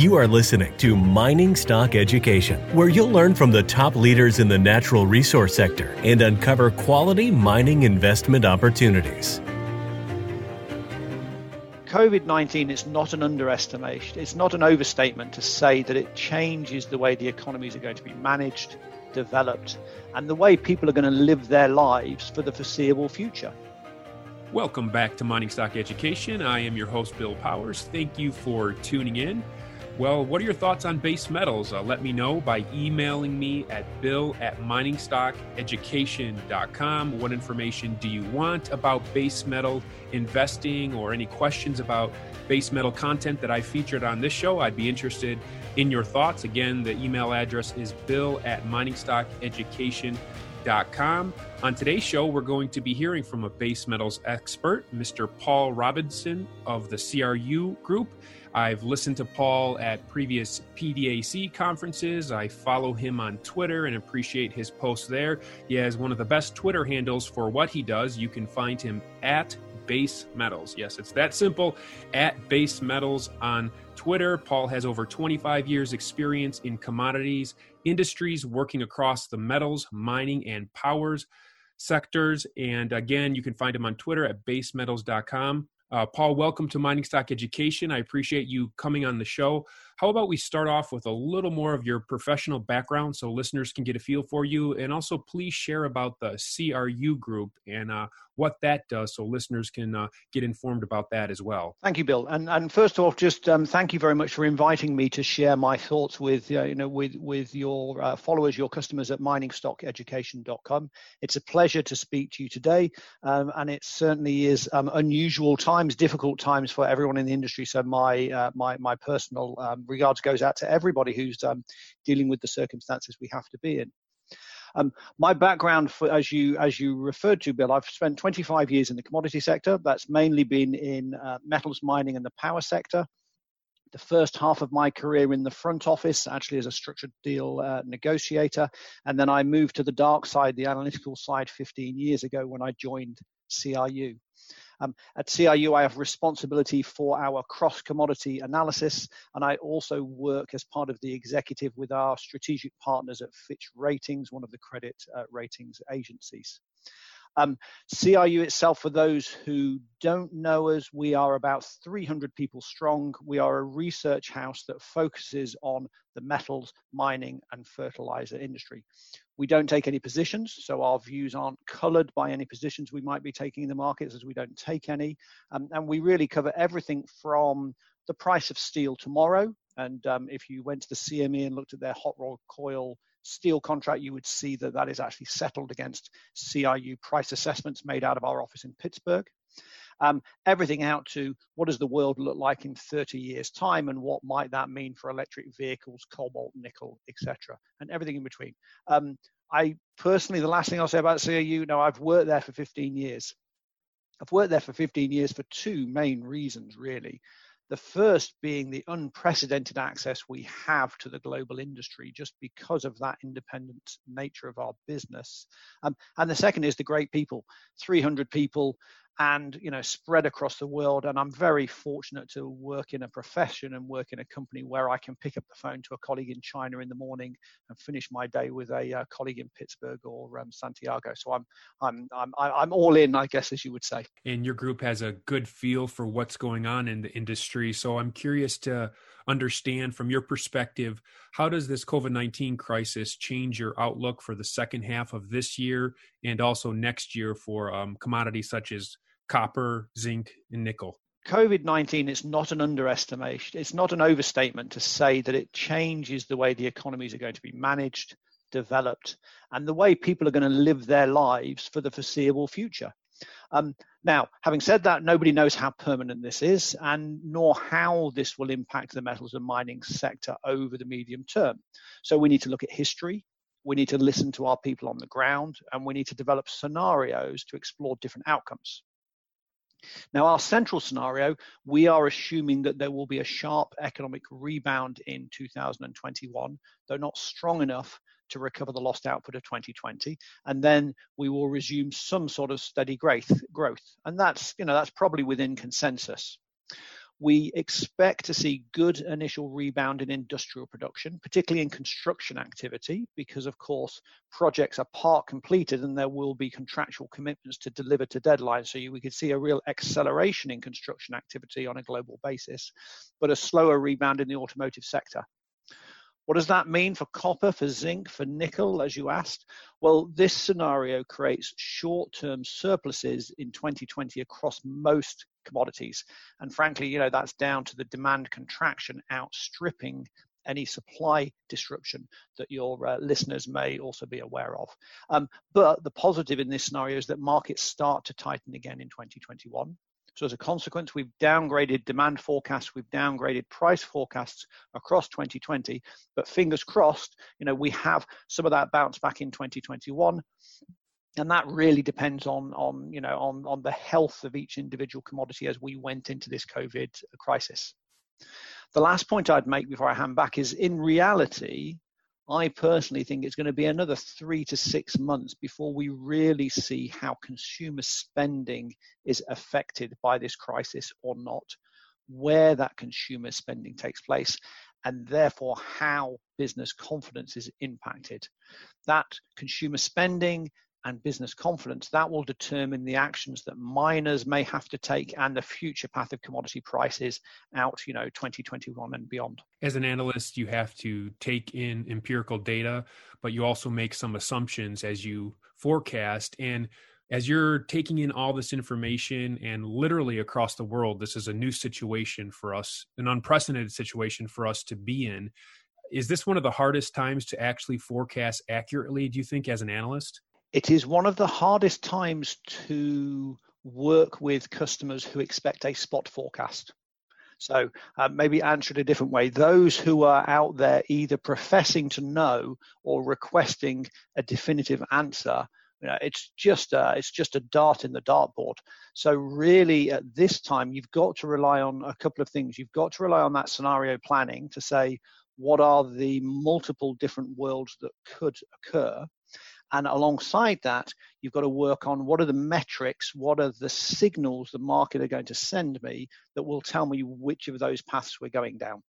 You are listening to Mining Stock Education, where you'll learn from the top leaders in the natural resource sector and uncover quality mining investment opportunities. COVID 19 is not an underestimation, it's not an overstatement to say that it changes the way the economies are going to be managed, developed, and the way people are going to live their lives for the foreseeable future. Welcome back to Mining Stock Education. I am your host, Bill Powers. Thank you for tuning in. Well, what are your thoughts on base metals? Uh, let me know by emailing me at bill at miningstockeducation.com. What information do you want about base metal investing or any questions about base metal content that I featured on this show? I'd be interested in your thoughts. Again, the email address is bill at miningstockeducation.com. On today's show, we're going to be hearing from a base metals expert, Mr. Paul Robinson of the CRU Group. I've listened to Paul at previous PDAC conferences. I follow him on Twitter and appreciate his posts there. He has one of the best Twitter handles for what he does. You can find him at Base Metals. Yes, it's that simple. At Base Metals on Twitter. Paul has over 25 years' experience in commodities industries, working across the metals, mining, and powers sectors. And again, you can find him on Twitter at basemetals.com. Uh, Paul, welcome to Mining Stock Education. I appreciate you coming on the show. How about we start off with a little more of your professional background so listeners can get a feel for you? And also, please share about the CRU group and uh, what that does so listeners can uh, get informed about that as well. Thank you, Bill. And, and first off, just um, thank you very much for inviting me to share my thoughts with, uh, you know, with, with your uh, followers, your customers at miningstockeducation.com. It's a pleasure to speak to you today. Um, and it certainly is um, unusual times, difficult times for everyone in the industry. So my, uh, my, my personal um, regards goes out to everybody who's um, dealing with the circumstances we have to be in. Um, my background, for, as you as you referred to, Bill, I've spent 25 years in the commodity sector. That's mainly been in uh, metals mining and the power sector. The first half of my career in the front office, actually as a structured deal uh, negotiator, and then I moved to the dark side, the analytical side, 15 years ago when I joined CRU. Um, at CRU, I have responsibility for our cross commodity analysis, and I also work as part of the executive with our strategic partners at Fitch Ratings, one of the credit uh, ratings agencies. Um, CRU itself, for those who don't know us, we are about 300 people strong. We are a research house that focuses on the metals, mining, and fertilizer industry. We don't take any positions, so our views aren't colored by any positions we might be taking in the markets, as we don't take any. Um, and we really cover everything from the price of steel tomorrow. And um, if you went to the CME and looked at their hot rolled coil steel contract, you would see that that is actually settled against CRU price assessments made out of our office in Pittsburgh. Um, everything out to what does the world look like in 30 years time and what might that mean for electric vehicles cobalt nickel etc and everything in between. Um, i personally the last thing i'll say about cru now i've worked there for 15 years. I've worked there for 15 years for two main reasons really. The first being the unprecedented access we have to the global industry just because of that independent nature of our business. Um, and the second is the great people 300 people and you know spread across the world and i'm very fortunate to work in a profession and work in a company where i can pick up the phone to a colleague in china in the morning and finish my day with a uh, colleague in pittsburgh or um, santiago. So i'm i'm i'm i'm all in i guess as you would say. And your group has a good feel for what's going on in the industry. So i'm curious to understand from your perspective how does this covid-19 crisis change your outlook for the second half of this year and also next year for um, commodities such as copper, zinc, and nickel. COVID 19 is not an underestimation. It's not an overstatement to say that it changes the way the economies are going to be managed, developed, and the way people are going to live their lives for the foreseeable future. Um, now, having said that, nobody knows how permanent this is and nor how this will impact the metals and mining sector over the medium term. So we need to look at history, we need to listen to our people on the ground, and we need to develop scenarios to explore different outcomes. Now, our central scenario, we are assuming that there will be a sharp economic rebound in 2021, though not strong enough to recover the lost output of 2020, and then we will resume some sort of steady growth. And that's you know that's probably within consensus. We expect to see good initial rebound in industrial production, particularly in construction activity, because of course projects are part completed and there will be contractual commitments to deliver to deadlines. So you, we could see a real acceleration in construction activity on a global basis, but a slower rebound in the automotive sector. What does that mean for copper, for zinc, for nickel, as you asked? Well, this scenario creates short term surpluses in 2020 across most commodities. And frankly, you know, that's down to the demand contraction outstripping any supply disruption that your uh, listeners may also be aware of. Um, but the positive in this scenario is that markets start to tighten again in 2021. So as a consequence, we've downgraded demand forecasts, we've downgraded price forecasts across 2020. But fingers crossed, you know, we have some of that bounce back in 2021 and that really depends on on you know on on the health of each individual commodity as we went into this covid crisis the last point i'd make before i hand back is in reality I personally think it's going to be another three to six months before we really see how consumer spending is affected by this crisis or not, where that consumer spending takes place, and therefore how business confidence is impacted. That consumer spending and business confidence, that will determine the actions that miners may have to take and the future path of commodity prices out, you know, 2021 and beyond. As an analyst, you have to take in empirical data, but you also make some assumptions as you forecast. And as you're taking in all this information and literally across the world, this is a new situation for us, an unprecedented situation for us to be in. Is this one of the hardest times to actually forecast accurately, do you think, as an analyst? It is one of the hardest times to work with customers who expect a spot forecast. So uh, maybe answer it a different way. Those who are out there either professing to know or requesting a definitive answer, you know, it's just a, it's just a dart in the dartboard. So really, at this time, you've got to rely on a couple of things. You've got to rely on that scenario planning to say what are the multiple different worlds that could occur and alongside that, you've got to work on what are the metrics, what are the signals the market are going to send me that will tell me which of those paths we're going down.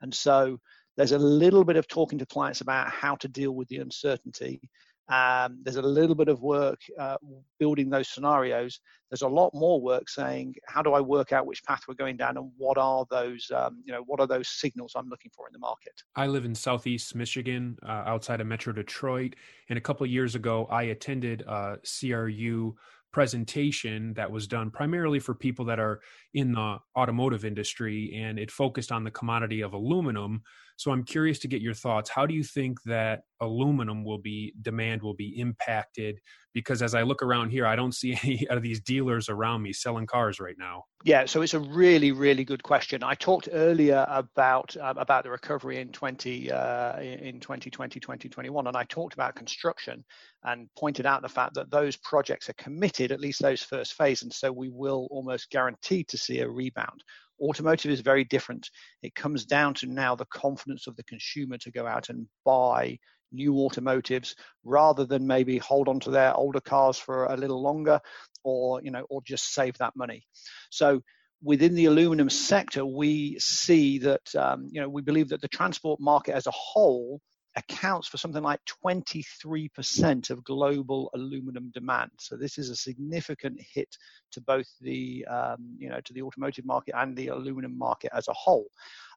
And so there's a little bit of talking to clients about how to deal with the uncertainty um, there's a little bit of work uh, building those scenarios. There's a lot more work saying, how do I work out which path we're going down, and what are those, um, you know, what are those signals I'm looking for in the market? I live in Southeast Michigan, uh, outside of Metro Detroit, and a couple years ago, I attended a CRU presentation that was done primarily for people that are in the automotive industry, and it focused on the commodity of aluminum so I'm curious to get your thoughts. How do you think that aluminum will be demand will be impacted? Because as I look around here, I don't see any of these dealers around me selling cars right now. Yeah, so it's a really, really good question. I talked earlier about uh, about the recovery in 20 uh, in 2020, 2021, and I talked about construction and pointed out the fact that those projects are committed, at least those first phase, and so we will almost guarantee to see a rebound. Automotive is very different. It comes down to now the confidence of the consumer to go out and buy new automotives rather than maybe hold on to their older cars for a little longer or you know or just save that money so within the aluminum sector we see that um, you know we believe that the transport market as a whole accounts for something like 23% of global aluminum demand. So this is a significant hit to both the um, you know to the automotive market and the aluminum market as a whole.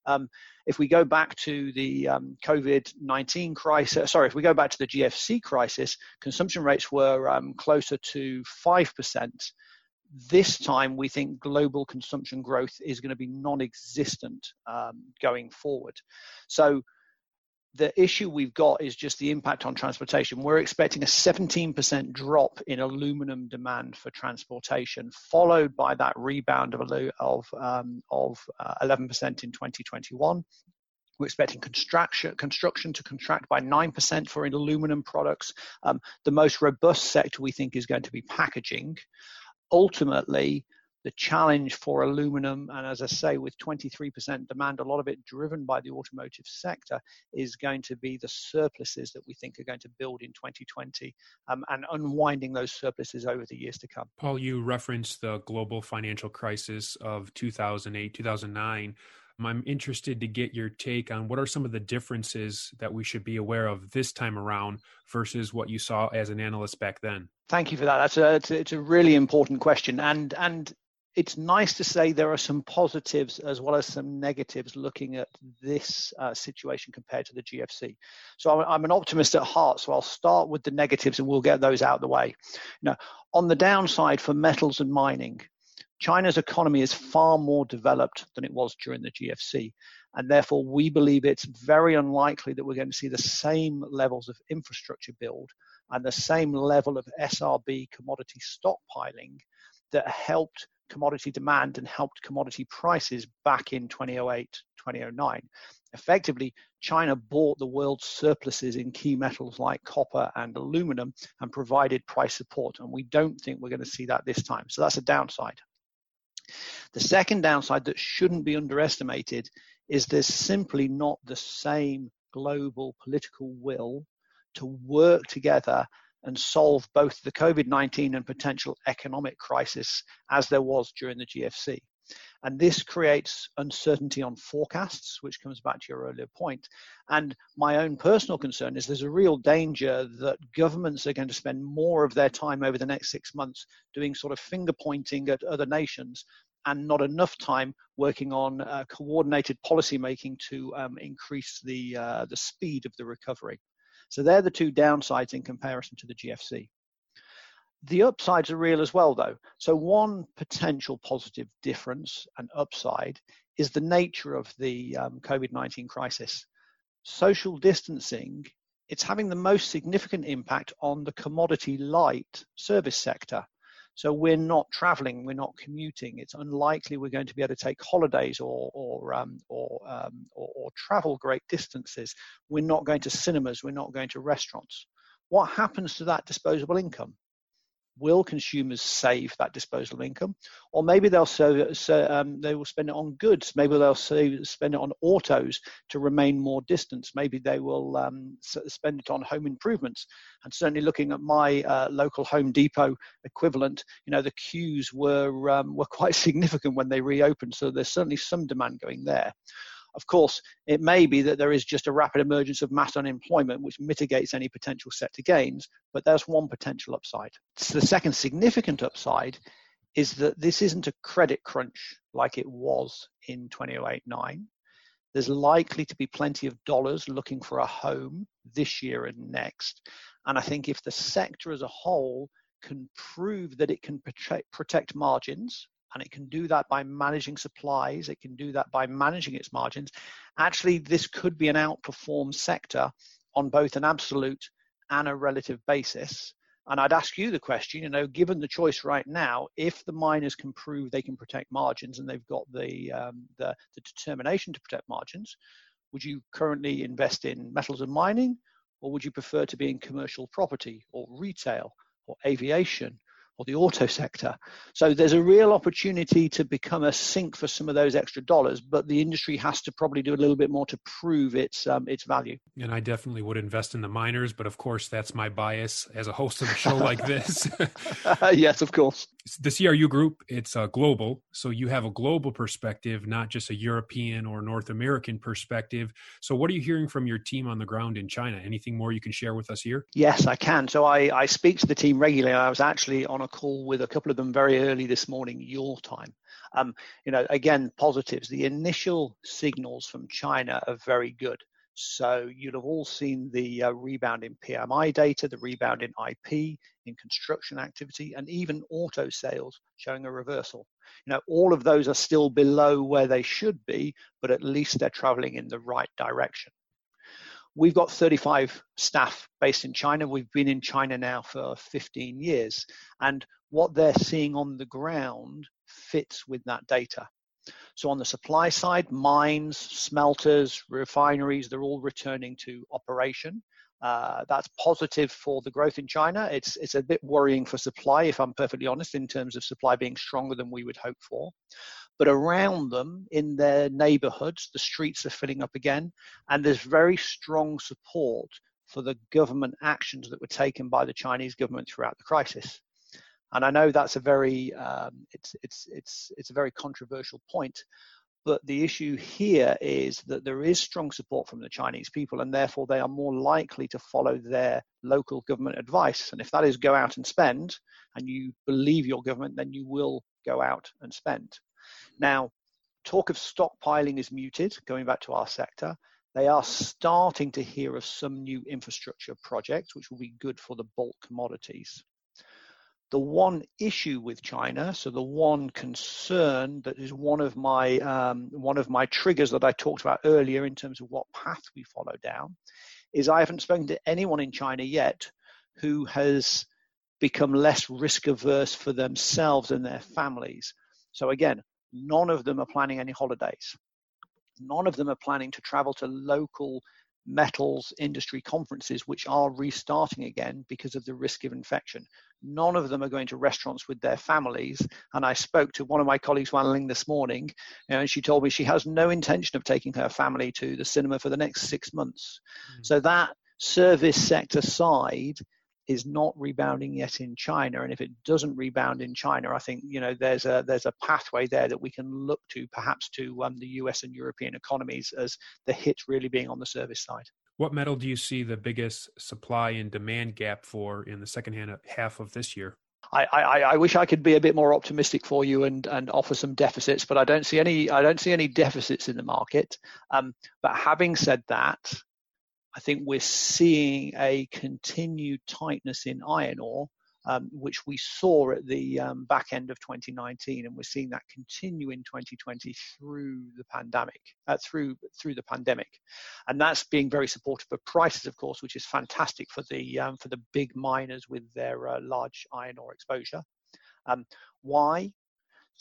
Um, if we go back to the um, COVID-19 crisis, sorry, if we go back to the GFC crisis, consumption rates were um, closer to five percent this time we think global consumption growth is going to be non-existent um, going forward. So the issue we've got is just the impact on transportation. We're expecting a 17% drop in aluminum demand for transportation, followed by that rebound of of, um, of uh, 11% in 2021. We're expecting construction, construction to contract by 9% for aluminum products. Um, the most robust sector we think is going to be packaging. Ultimately, the challenge for aluminum, and as I say, with 23% demand, a lot of it driven by the automotive sector, is going to be the surpluses that we think are going to build in 2020 um, and unwinding those surpluses over the years to come. Paul, you referenced the global financial crisis of 2008, 2009. I'm interested to get your take on what are some of the differences that we should be aware of this time around versus what you saw as an analyst back then. Thank you for that. That's a, it's a, it's a really important question, and and it's nice to say there are some positives as well as some negatives looking at this uh, situation compared to the GFC. So I'm, I'm, an optimist at heart, so I'll start with the negatives and we'll get those out of the way. Now, on the downside for metals and mining, China's economy is far more developed than it was during the GFC. And therefore, we believe it's very unlikely that we're going to see the same levels of infrastructure build and the same level of SRB commodity stockpiling that helped commodity demand and helped commodity prices back in 2008, 2009. Effectively, China bought the world's surpluses in key metals like copper and aluminum and provided price support. And we don't think we're going to see that this time. So that's a downside. The second downside that shouldn't be underestimated is there's simply not the same global political will to work together and solve both the COVID 19 and potential economic crisis as there was during the GFC. And this creates uncertainty on forecasts, which comes back to your earlier point. And my own personal concern is there's a real danger that governments are going to spend more of their time over the next six months doing sort of finger pointing at other nations and not enough time working on uh, coordinated policy making to um, increase the, uh, the speed of the recovery. So they're the two downsides in comparison to the GFC. The upsides are real as well, though. So, one potential positive difference and upside is the nature of the um, COVID 19 crisis. Social distancing, it's having the most significant impact on the commodity light service sector. So we're not traveling, we're not commuting. It's unlikely we're going to be able to take holidays or or um, or, um, or, or travel great distances. We're not going to cinemas. We're not going to restaurants. What happens to that disposable income? Will consumers save that disposable income, or maybe they'll so, so um, they will spend it on goods. Maybe they'll save, spend it on autos to remain more distance. Maybe they will um, spend it on home improvements. And certainly, looking at my uh, local Home Depot equivalent, you know the queues were um, were quite significant when they reopened. So there's certainly some demand going there. Of course, it may be that there is just a rapid emergence of mass unemployment, which mitigates any potential sector gains, but there's one potential upside. So the second significant upside is that this isn't a credit crunch like it was in 2008 9. There's likely to be plenty of dollars looking for a home this year and next. And I think if the sector as a whole can prove that it can protect, protect margins and it can do that by managing supplies, it can do that by managing its margins. Actually, this could be an outperformed sector on both an absolute and a relative basis. And I'd ask you the question, you know, given the choice right now, if the miners can prove they can protect margins and they've got the, um, the, the determination to protect margins, would you currently invest in metals and mining, or would you prefer to be in commercial property or retail or aviation or the auto sector. So there's a real opportunity to become a sink for some of those extra dollars, but the industry has to probably do a little bit more to prove its um, its value. And I definitely would invest in the miners, but of course that's my bias as a host of a show like this. yes, of course. The CRU group, it's uh, global, so you have a global perspective, not just a European or North American perspective. So what are you hearing from your team on the ground in China? Anything more you can share with us here? Yes, I can. So I, I speak to the team regularly. I was actually on a call with a couple of them very early this morning, your time. Um, you know, again, positives. The initial signals from China are very good. So you'll have all seen the uh, rebound in PMI data, the rebound in IP, in construction activity, and even auto sales showing a reversal. You know, all of those are still below where they should be, but at least they're traveling in the right direction. We've got 35 staff based in China. We've been in China now for 15 years, and what they're seeing on the ground fits with that data. So on the supply side, mines, smelters, refineries, they're all returning to operation. Uh, that's positive for the growth in China. It's it's a bit worrying for supply, if I'm perfectly honest, in terms of supply being stronger than we would hope for. But around them, in their neighbourhoods, the streets are filling up again, and there's very strong support for the government actions that were taken by the Chinese government throughout the crisis. And I know that's a very um, it's it's it's it's a very controversial point, but the issue here is that there is strong support from the Chinese people, and therefore they are more likely to follow their local government advice. And if that is go out and spend, and you believe your government, then you will go out and spend. Now, talk of stockpiling is muted, going back to our sector. They are starting to hear of some new infrastructure projects, which will be good for the bulk commodities. The one issue with China, so the one concern that is one of my um, one of my triggers that I talked about earlier in terms of what path we follow down, is I haven't spoken to anyone in China yet who has become less risk averse for themselves and their families. So again, none of them are planning any holidays. None of them are planning to travel to local metals industry conferences, which are restarting again because of the risk of infection. None of them are going to restaurants with their families. And I spoke to one of my colleagues, Wan Ling, this morning, and she told me she has no intention of taking her family to the cinema for the next six months. Mm. So that service sector side is not rebounding yet in China. And if it doesn't rebound in China, I think you know there's a there's a pathway there that we can look to perhaps to um, the US and European economies as the hit really being on the service side. What metal do you see the biggest supply and demand gap for in the second half of this year? I, I, I, wish I could be a bit more optimistic for you and, and offer some deficits, but I don't see any I don't see any deficits in the market. Um, but having said that, I think we're seeing a continued tightness in iron ore, um, which we saw at the um, back end of 2019, and we're seeing that continue in 2020 through the pandemic, uh, through through the pandemic, and that's being very supportive of prices, of course, which is fantastic for the um, for the big miners with their uh, large iron ore exposure. Um, why?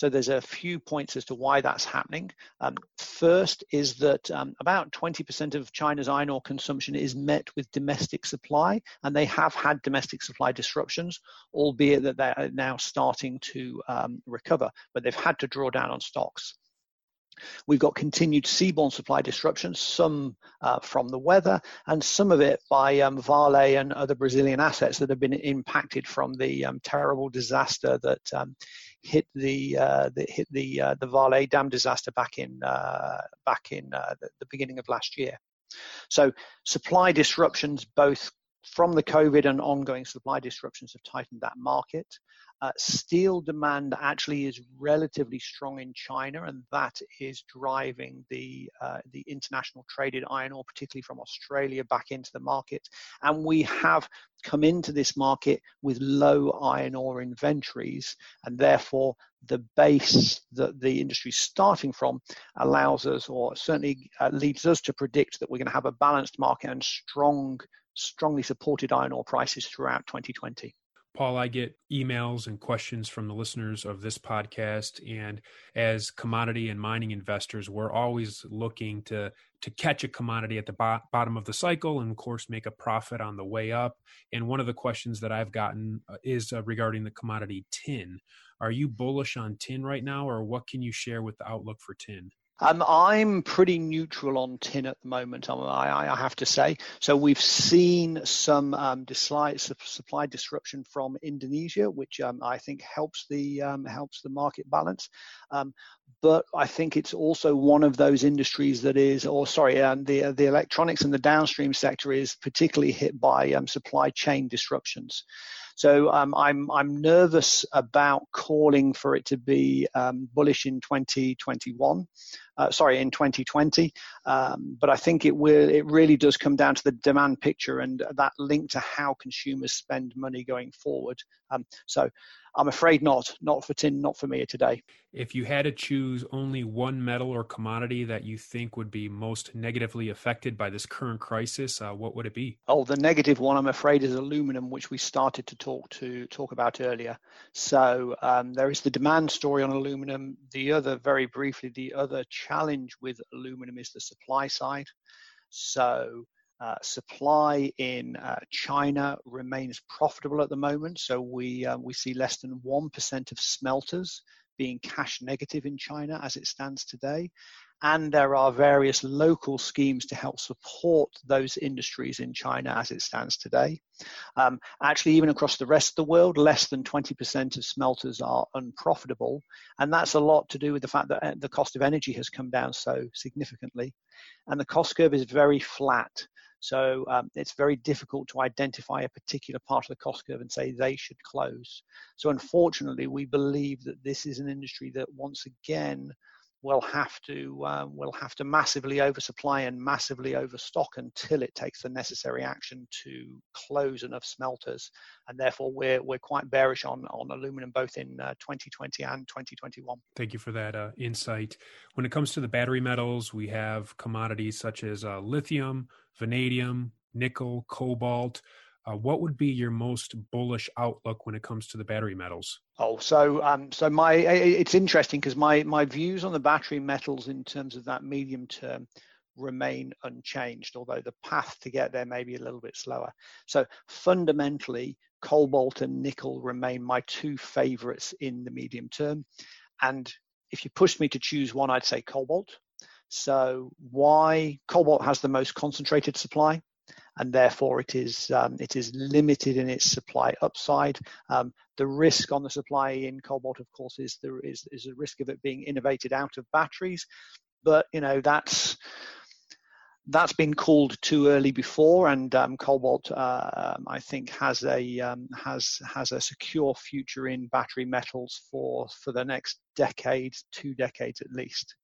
So there's a few points as to why that's happening. Um, first is that um, about 20% of China's iron ore consumption is met with domestic supply, and they have had domestic supply disruptions, albeit that they're now starting to um, recover, but they've had to draw down on stocks. We've got continued seaborne supply disruptions, some uh, from the weather, and some of it by um, Vale and other Brazilian assets that have been impacted from the um, terrible disaster that um, hit the uh, that hit the uh, the Vale Dam disaster back in uh, back in uh, the, the beginning of last year. So supply disruptions both from the COVID and ongoing supply disruptions have tightened that market. Uh, steel demand actually is relatively strong in China, and that is driving the uh, the international traded iron ore, particularly from Australia, back into the market. And we have come into this market with low iron ore inventories, and therefore the base that the industry is starting from allows us, or certainly uh, leads us to predict that we're going to have a balanced market and strong, strongly supported iron ore prices throughout 2020. Paul, I get emails and questions from the listeners of this podcast, and as commodity and mining investors, we're always looking to to catch a commodity at the bo- bottom of the cycle, and of course, make a profit on the way up. And one of the questions that I've gotten uh, is uh, regarding the commodity tin. Are you bullish on tin right now, or what can you share with the outlook for tin? Um, I'm pretty neutral on tin at the moment. I, I have to say. So we've seen some um, supply disruption from Indonesia, which um, I think helps the um, helps the market balance. Um, but I think it's also one of those industries that is, or sorry, um, the the electronics and the downstream sector is particularly hit by supply chain disruptions. So um, I'm I'm nervous about calling for it to be um, bullish in 2021. Uh, sorry, in 2020. Um, but I think it will. It really does come down to the demand picture and that link to how consumers spend money going forward. Um, so I'm afraid not. Not for tin, not for me today. If you had to choose only one metal or commodity that you think would be most negatively affected by this current crisis, uh, what would it be? Oh, the negative one, I'm afraid, is aluminum, which we started to talk to talk about earlier. So um, there is the demand story on aluminum. The other, very briefly, the other challenge with aluminum is the supply side. So Uh, supply in uh, China remains profitable at the moment, so we uh, we see less than one percent of smelters being cash negative in China as it stands today, and there are various local schemes to help support those industries in China as it stands today. Um, actually, even across the rest of the world, less than 20% of smelters are unprofitable, and that's a lot to do with the fact that uh, the cost of energy has come down so significantly, and the cost curve is very flat. So um, it's very difficult to identify a particular part of the cost curve and say they should close. So unfortunately, we believe that this is an industry that once again will have to um, will have to massively oversupply and massively overstock until it takes the necessary action to close enough smelters, and therefore we're we're quite bearish on on aluminum both in uh, 2020 and 2021. Thank you for that uh, insight. When it comes to the battery metals, we have commodities such as uh, lithium, vanadium, nickel, cobalt. Uh, what would be your most bullish outlook when it comes to the battery metals? Oh, so um, so my it's interesting because my my views on the battery metals in terms of that medium term remain unchanged, although the path to get there may be a little bit slower. So fundamentally, cobalt and nickel remain my two favorites in the medium term. And if you pushed me to choose one, I'd say cobalt. So why cobalt has the most concentrated supply? And therefore it is um, it is limited in its supply upside. Um, the risk on the supply in cobalt, of course, is there is is a risk of it being innovated out of batteries, but you know that's that's been called too early before, and um, cobalt, uh, I think, has a um, has has a secure future in battery metals for for the next decade, two decades at least.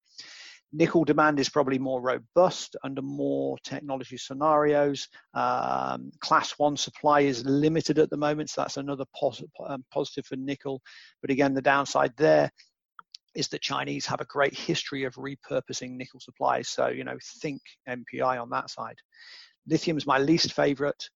Nickel demand is probably more robust under more technology scenarios. Um, class one supply is limited at the moment, so that's another pos- um, positive for nickel. But again, the downside there is that Chinese have a great history of repurposing nickel supplies. So, you know, think NPI on that side. Lithium is my least favorite.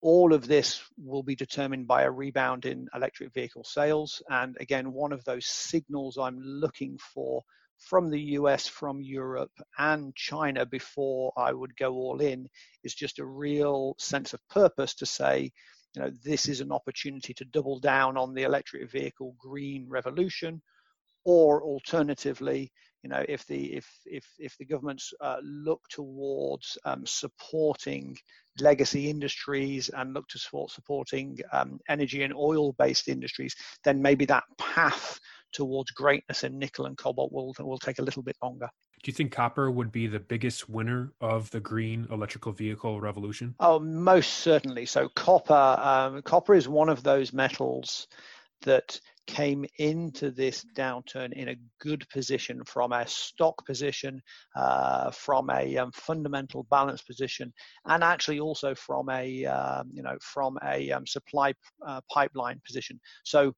All of this will be determined by a rebound in electric vehicle sales. And again, one of those signals I'm looking for from the US, from Europe, and China before I would go all in is just a real sense of purpose to say, you know, this is an opportunity to double down on the electric vehicle green revolution, or alternatively, you know, if the if if if the governments uh, look towards um, supporting legacy industries and look to support supporting um, energy and oil-based industries, then maybe that path towards greatness in nickel and cobalt will will take a little bit longer. Do you think copper would be the biggest winner of the green electrical vehicle revolution? Oh, most certainly. So copper, um, copper is one of those metals that came into this downturn in a good position from a stock position, uh, from a um, fundamental balance position, and actually also from a um, you know from a um, supply uh, pipeline position. So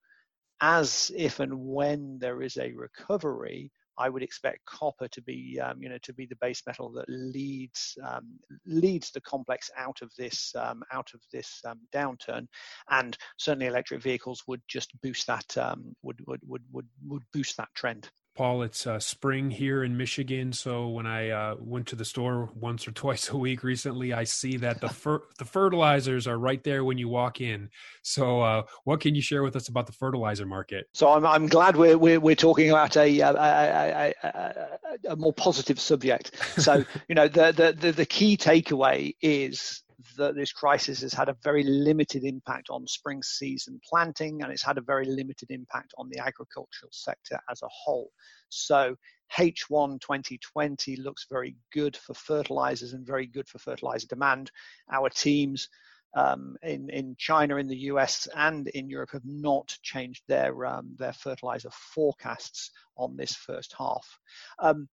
as if and when there is a recovery, I would expect copper to be, um, you know, to be the base metal that leads um, leads the complex out of this um, out of this um, downturn, and certainly electric vehicles would just boost that um, would, would would would would boost that trend. Paul, it's uh, spring here in Michigan, so when I uh, went to the store once or twice a week recently, I see that the fer- the fertilizers are right there when you walk in. So, uh, what can you share with us about the fertilizer market? So, I'm I'm glad we're we're, we're talking about a a, a, a, a more positive subject. So, you know, the, the the the key takeaway is that this crisis has had a very limited impact on spring season planting and it's had a very limited impact on the agricultural sector as a whole. So H1 2020 looks very good for fertilizers and very good for fertilizer demand. Our teams um, in in China, in the US, and in Europe have not changed their um, their fertilizer forecasts on this first half. Um,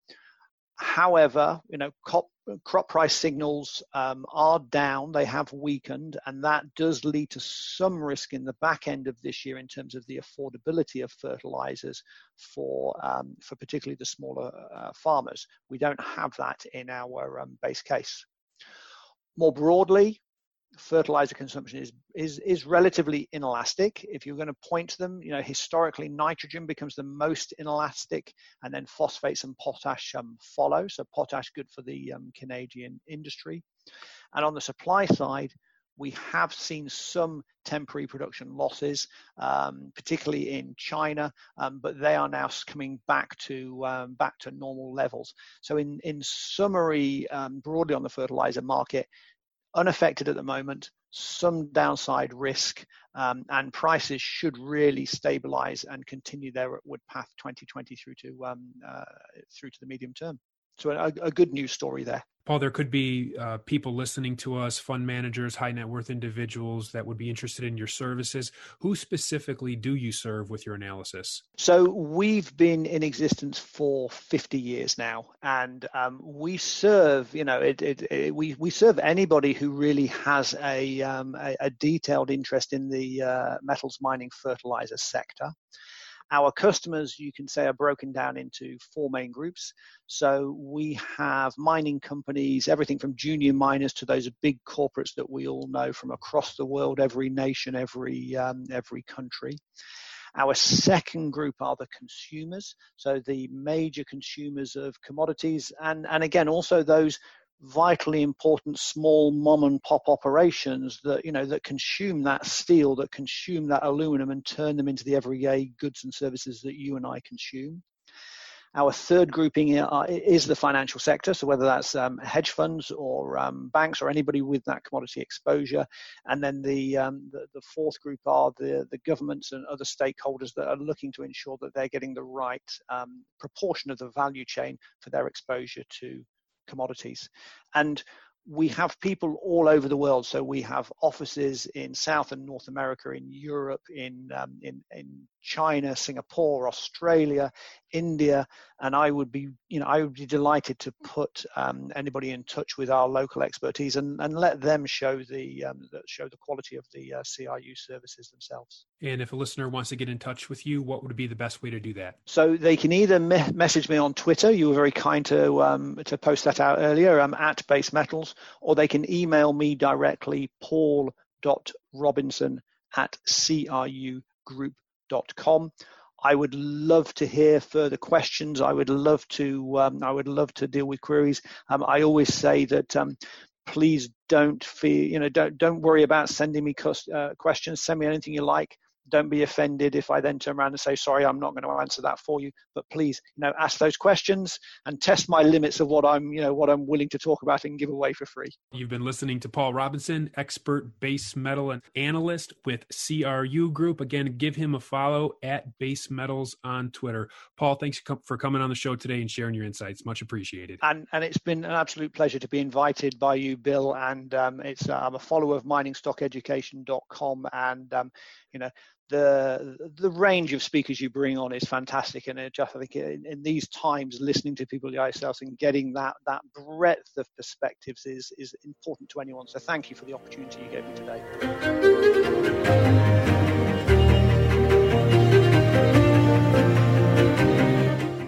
However, you know, crop, crop price signals um, are down, they have weakened, and that does lead to some risk in the back end of this year in terms of the affordability of fertilizers for, um, for particularly the smaller uh, farmers. We don't have that in our um, base case. More broadly, fertilizer consumption is is is relatively inelastic. If you're going to point to them, you know, historically nitrogen becomes the most inelastic, and then phosphates and potash um, follow. So potash good for the um, Canadian industry, and on the supply side, we have seen some temporary production losses, um, particularly in China, um, but they are now coming back to um, back to normal levels. So, in in summary, um, broadly on the fertilizer market, unaffected at the moment, some downside risk, um, and prices should really stabilize and continue their upward path 2020 through to um, uh, through to the medium term. So a, a good news story there. Paul, there could be uh, people listening to us, fund managers, high net worth individuals that would be interested in your services. Who specifically do you serve with your analysis? So, we've been in existence for 50 years now, and um, we serve, you know, it, it, it, we, we serve anybody who really has a, um, a, a, detailed interest in the uh, metals mining fertilizer sector. Our customers, you can say, are broken down into four main groups. So we have mining companies, everything from junior miners to those big corporates that we all know from across the world, every nation, every um, every country. Our second group are the consumers, so the major consumers of commodities, and, and again, also those vitally important small mom and pop operations that you know that consume that steel that consume that aluminum and turn them into the everyday goods and services that you and I consume. Our third grouping is the financial sector, so whether that's um, hedge funds or um, banks or anybody with that commodity exposure, and then the, um, the, the fourth group are the the governments and other stakeholders that are looking to ensure that they're getting the right um, proportion of the value chain for their exposure to commodities. And we have people all over the world. So we have offices in South and North America, in Europe, in um, in, in China, Singapore, Australia, India, and I would be, you know, I would be delighted to put um, anybody in touch with our local expertise and, and let them show the um, show the quality of the uh, CRU services themselves. And if a listener wants to get in touch with you, what would be the best way to do that? So they can either me- message me on Twitter. You were very kind to um, to post that out earlier. I'm at Base Metals, or they can email me directly, paul.robinson at crugroup.com. I would love to hear further questions. I would love to. Um, I would love to deal with queries. Um, I always say that. Um, please don't fear. You know, don't don't worry about sending me uh, questions. Send me anything you like don't be offended if I then turn around and say, sorry, I'm not going to answer that for you. But please, you know, ask those questions and test my limits of what I'm, you know, what I'm willing to talk about and give away for free. You've been listening to Paul Robinson, expert base metal and analyst with CRU Group. Again, give him a follow at Base Metals on Twitter. Paul, thanks for coming on the show today and sharing your insights. Much appreciated. And and it's been an absolute pleasure to be invited by you, Bill. And um, it's uh, I'm a follower of miningstockeducation.com, and um, you know the the range of speakers you bring on is fantastic, and uh, it just I think in, in, these times, listening to people like yourselves and getting that that breadth of perspectives is is important to anyone. So thank you for the opportunity you gave me today.